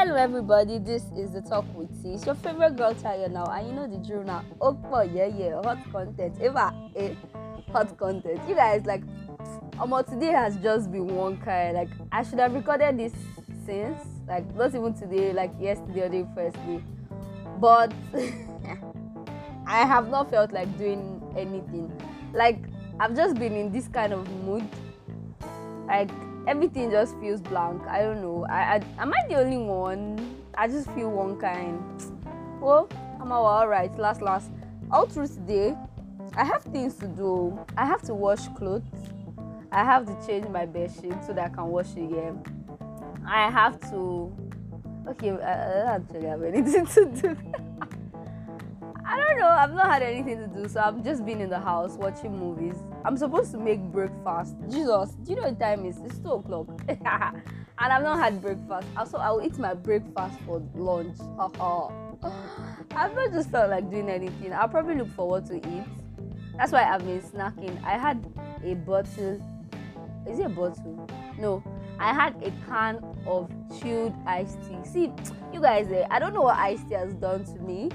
Hello, everybody. This is the Talk with T. It's your favorite girl, Tayo now, and you know the drill now. Oh, yeah, yeah, hot content. Eva, eh, hot content. You guys, like, um, today has just been one kind. Like, I should have recorded this since, like, not even today, like yesterday or the first day, but I have not felt like doing anything. Like, I've just been in this kind of mood. Like, everything just feels blank. I don't know. I, I am I the only one? I just feel one kind. Well, I'm all right. Last last. All through today, I have things to do. I have to wash clothes. I have to change my bed sheet so that I can wash again. I have to. Okay, I, I don't have anything to do. I know. I've not had anything to do, so I've just been in the house watching movies. I'm supposed to make breakfast. Jesus, do you know what time is? It's two o'clock, and I've not had breakfast. Also, I'll eat my breakfast for lunch. I've not just felt like doing anything. I'll probably look forward to eat. That's why I've been snacking. I had a bottle. Is it a bottle? No, I had a can of chilled iced tea. See, you guys, eh, I don't know what iced tea has done to me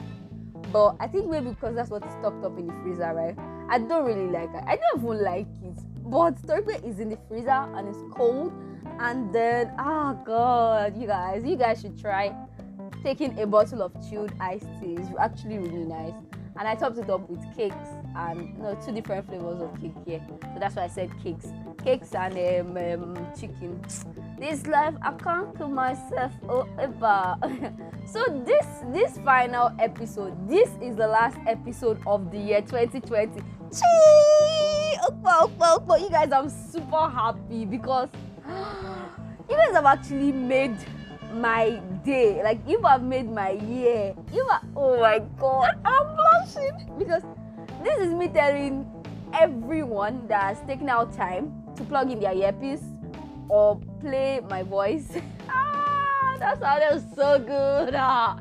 but I think maybe because that's what is stocked up in the freezer, right? I don't really like it. I don't even like it. But Toribe is in the freezer and it's cold. And then, oh god, you guys, you guys should try taking a bottle of chilled iced tea. It's actually really nice. And I topped it up with cakes and no two different flavors of cake here. So that's why I said cakes, cakes and um, um, chicken. This life I can't kill myself ever. so this this final episode, this is the last episode of the year 2020. Chee! Okpa, okpa, okpa. You guys, I'm super happy because you guys have actually made my day. Like you have made my year. You are oh my god, I'm blushing because this is me telling everyone that has taken out time to plug in their earpiece or play my voice. ah, that sounded so good. Ah.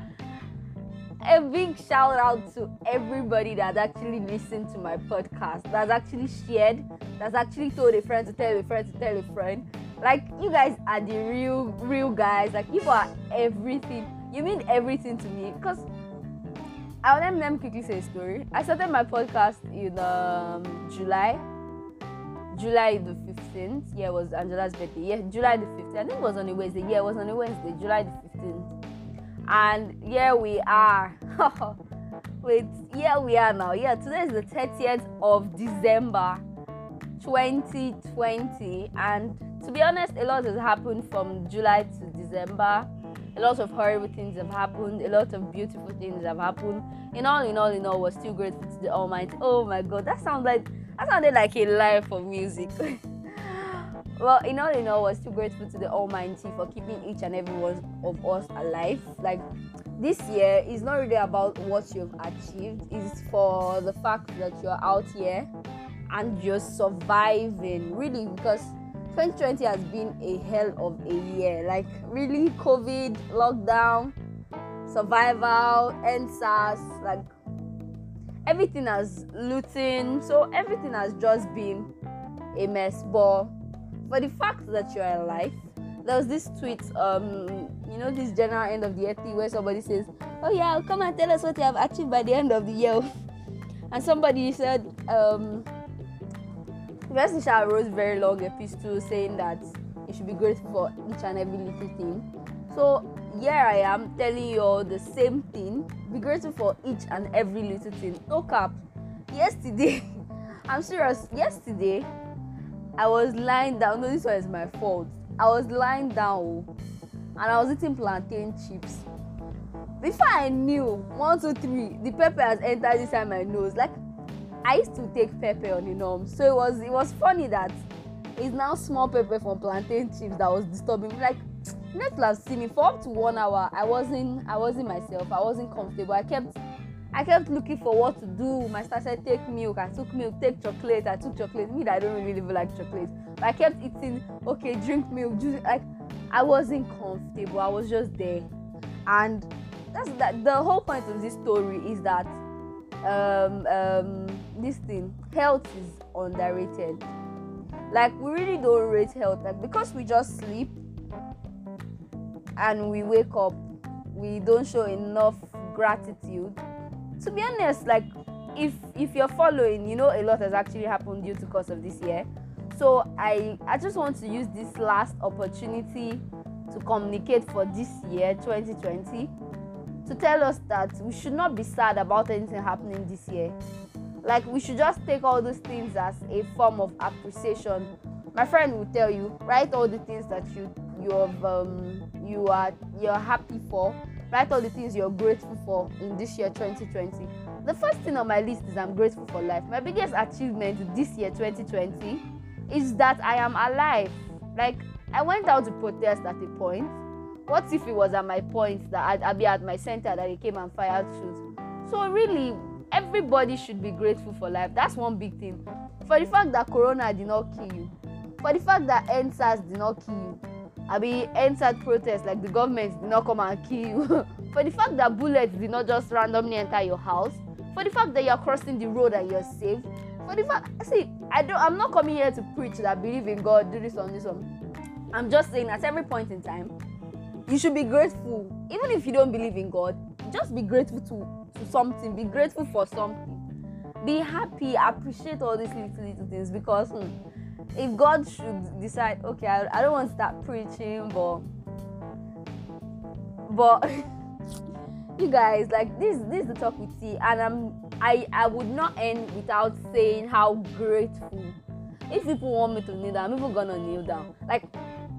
A big shout out to everybody that actually listened to my podcast, that's actually shared, that's actually told a friend to tell a friend to tell a friend. Like you guys are the real, real guys. Like you are everything. You mean everything to me. Because I'll let, me quickly say a story. I started my podcast in um, July. July the 15th. Yeah, it was Angela's birthday. Yeah, July the 15th. I think it was on a Wednesday. Yeah, it was on a Wednesday, July the 15th. And here we are. Wait, here we are now. Yeah, today is the 30th of December 2020. And to be honest, a lot has happened from July to December. A lot of horrible things have happened. A lot of beautiful things have happened. In all, in all, in all, we're still grateful to the Almighty. Oh my God, that sounds like that sounded like a lie for music. well, in all, in all, we're still grateful to the Almighty for keeping each and every one of us alive. Like this year is not really about what you've achieved. It's for the fact that you're out here and you're surviving. Really, because 2020 has been a hell of a year. Like really, COVID, lockdown, survival, EndSARS, like everything has looting. So everything has just been a mess. But for the fact that you're alive, there was this tweet, um, you know, this general end of the year thing where somebody says, "Oh yeah, come and tell us what you have achieved by the end of the year." and somebody said, um, Vestisha wrote very long epistle saying that you should be grateful for each and every little thing. So here I am telling you all the same thing. Be grateful for each and every little thing. No cap. Yesterday, I'm serious. Yesterday, I was lying down. No, this one is my fault. I was lying down oh, and I was eating plantain chips. Before I knew, one, two, three, the pepper has entered inside my nose. Like I used to take pepper on the norm, so it was it was funny that it's now small pepper from plantain chips that was disturbing me. Like net have seen me for up to one hour. I wasn't I wasn't myself. I wasn't comfortable. I kept I kept looking for what to do. My sister said take milk. I took milk. Take chocolate. I took chocolate. Me, I don't really like chocolate. But I kept eating. Okay, drink milk. Juice. Like I wasn't comfortable. I was just there, and that's that. The whole point of this story is that um, um, this thing health is underrated Like we really don't rate health. Like because we just sleep and we wake up, we don't show enough gratitude. To be honest, like if if you're following, you know a lot has actually happened due to course of this year. So I I just want to use this last opportunity to communicate for this year 2020 to tell us that we should not be sad about anything happening this year. Like we should just take all those things as a form of appreciation. My friend will tell you, write all the things that you you have um, you are you're happy for. Write all the things you're grateful for in this year 2020. The first thing on my list is I'm grateful for life. My biggest achievement this year 2020 is that I am alive. Like I went out to protest at a point. What if it was at my point that I'd, I'd be at my center that they came and fired shoot? So really, everybody should be grateful for life. That's one big thing. For the fact that Corona did not kill you, for the fact that EndSARS did not kill you, I mean entered protest like the government did not come and kill you. for the fact that bullets did not just randomly enter your house, for the fact that you're crossing the road and you're safe, for the fact see, I don't I'm not coming here to preach that believe in God, do this on this one. I'm just saying at every point in time, you should be grateful. Even if you don't believe in God, just be grateful to, to something. Be grateful for something. Be happy. Appreciate all these little little things because hmm, if God should decide, okay, I, I don't want to start preaching, but but you guys like this this is the talk with T, and I'm I I would not end without saying how grateful. If people want me to kneel down, people gonna kneel down. Like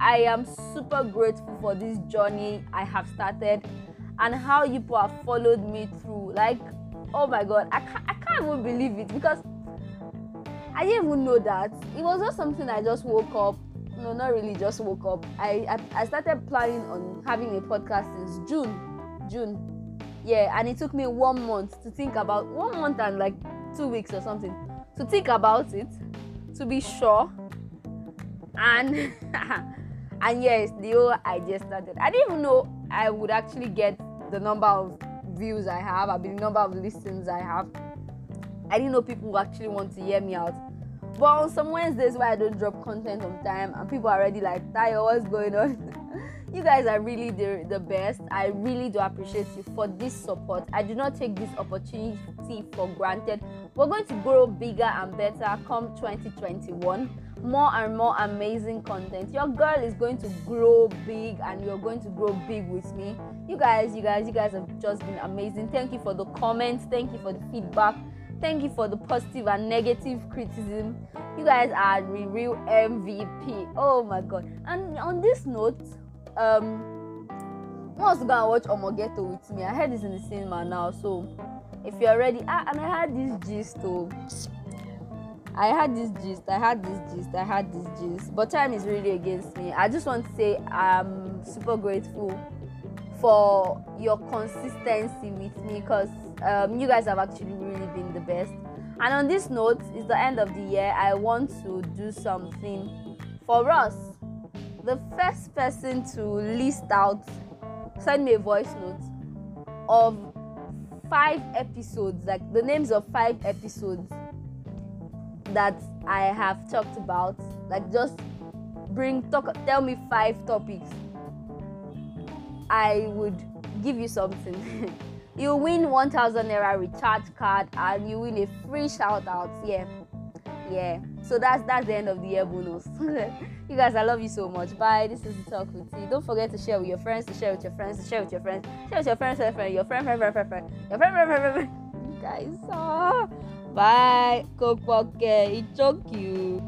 I am super grateful for this journey I have started and how you people have followed me through. Like, oh my god, I can't, I can't even believe it because I didn't even know that. It was not something I just woke up. No, not really just woke up. I, I, I started planning on having a podcast since June. June. Yeah, and it took me one month to think about one month and like two weeks or something to think about it, to be sure. And and yes the whole idea started i didn't even know i would actually get the number of views i have i mean the number of listens i have i didn't know people would actually want to hear me out but on some wednesdays where i don't drop content on time and people are already like tayo what's going on you guys are really the, the best i really do appreciate you for this support i do not take this opportunity for granted we're going to grow bigger and better come 2021 more and more amazing content. Your girl is going to grow big and you're going to grow big with me. You guys, you guys, you guys have just been amazing. Thank you for the comments. Thank you for the feedback. Thank you for the positive and negative criticism. You guys are the real MVP. Oh my god. And on this note, um once to go and watch Omo Ghetto with me. I heard this in the cinema now, so if you're ready, ah, and I had this gist too. I had this gist, I had this gist, I had this gist, but time is really against me. I just want to say I'm super grateful for your consistency with me because um, you guys have actually really been the best. And on this note, it's the end of the year. I want to do something for us. The first person to list out, send me a voice note of five episodes, like the names of five episodes that I have talked about. Like just bring talk tell me five topics. I would give you something. you win 1000 naira recharge card and you win a free shout out. Yeah. Yeah. So that's that's the end of the year bonus. you guys, I love you so much. Bye. This is the talk with T. Don't forget to share with your friends, to share with your friends, to share with your friends, share with your friends, share with your friend, friend, friend, friend, friend, your friend, friend, friend, friend. You guys, ah. Bye. Cook Poke. It's so cute.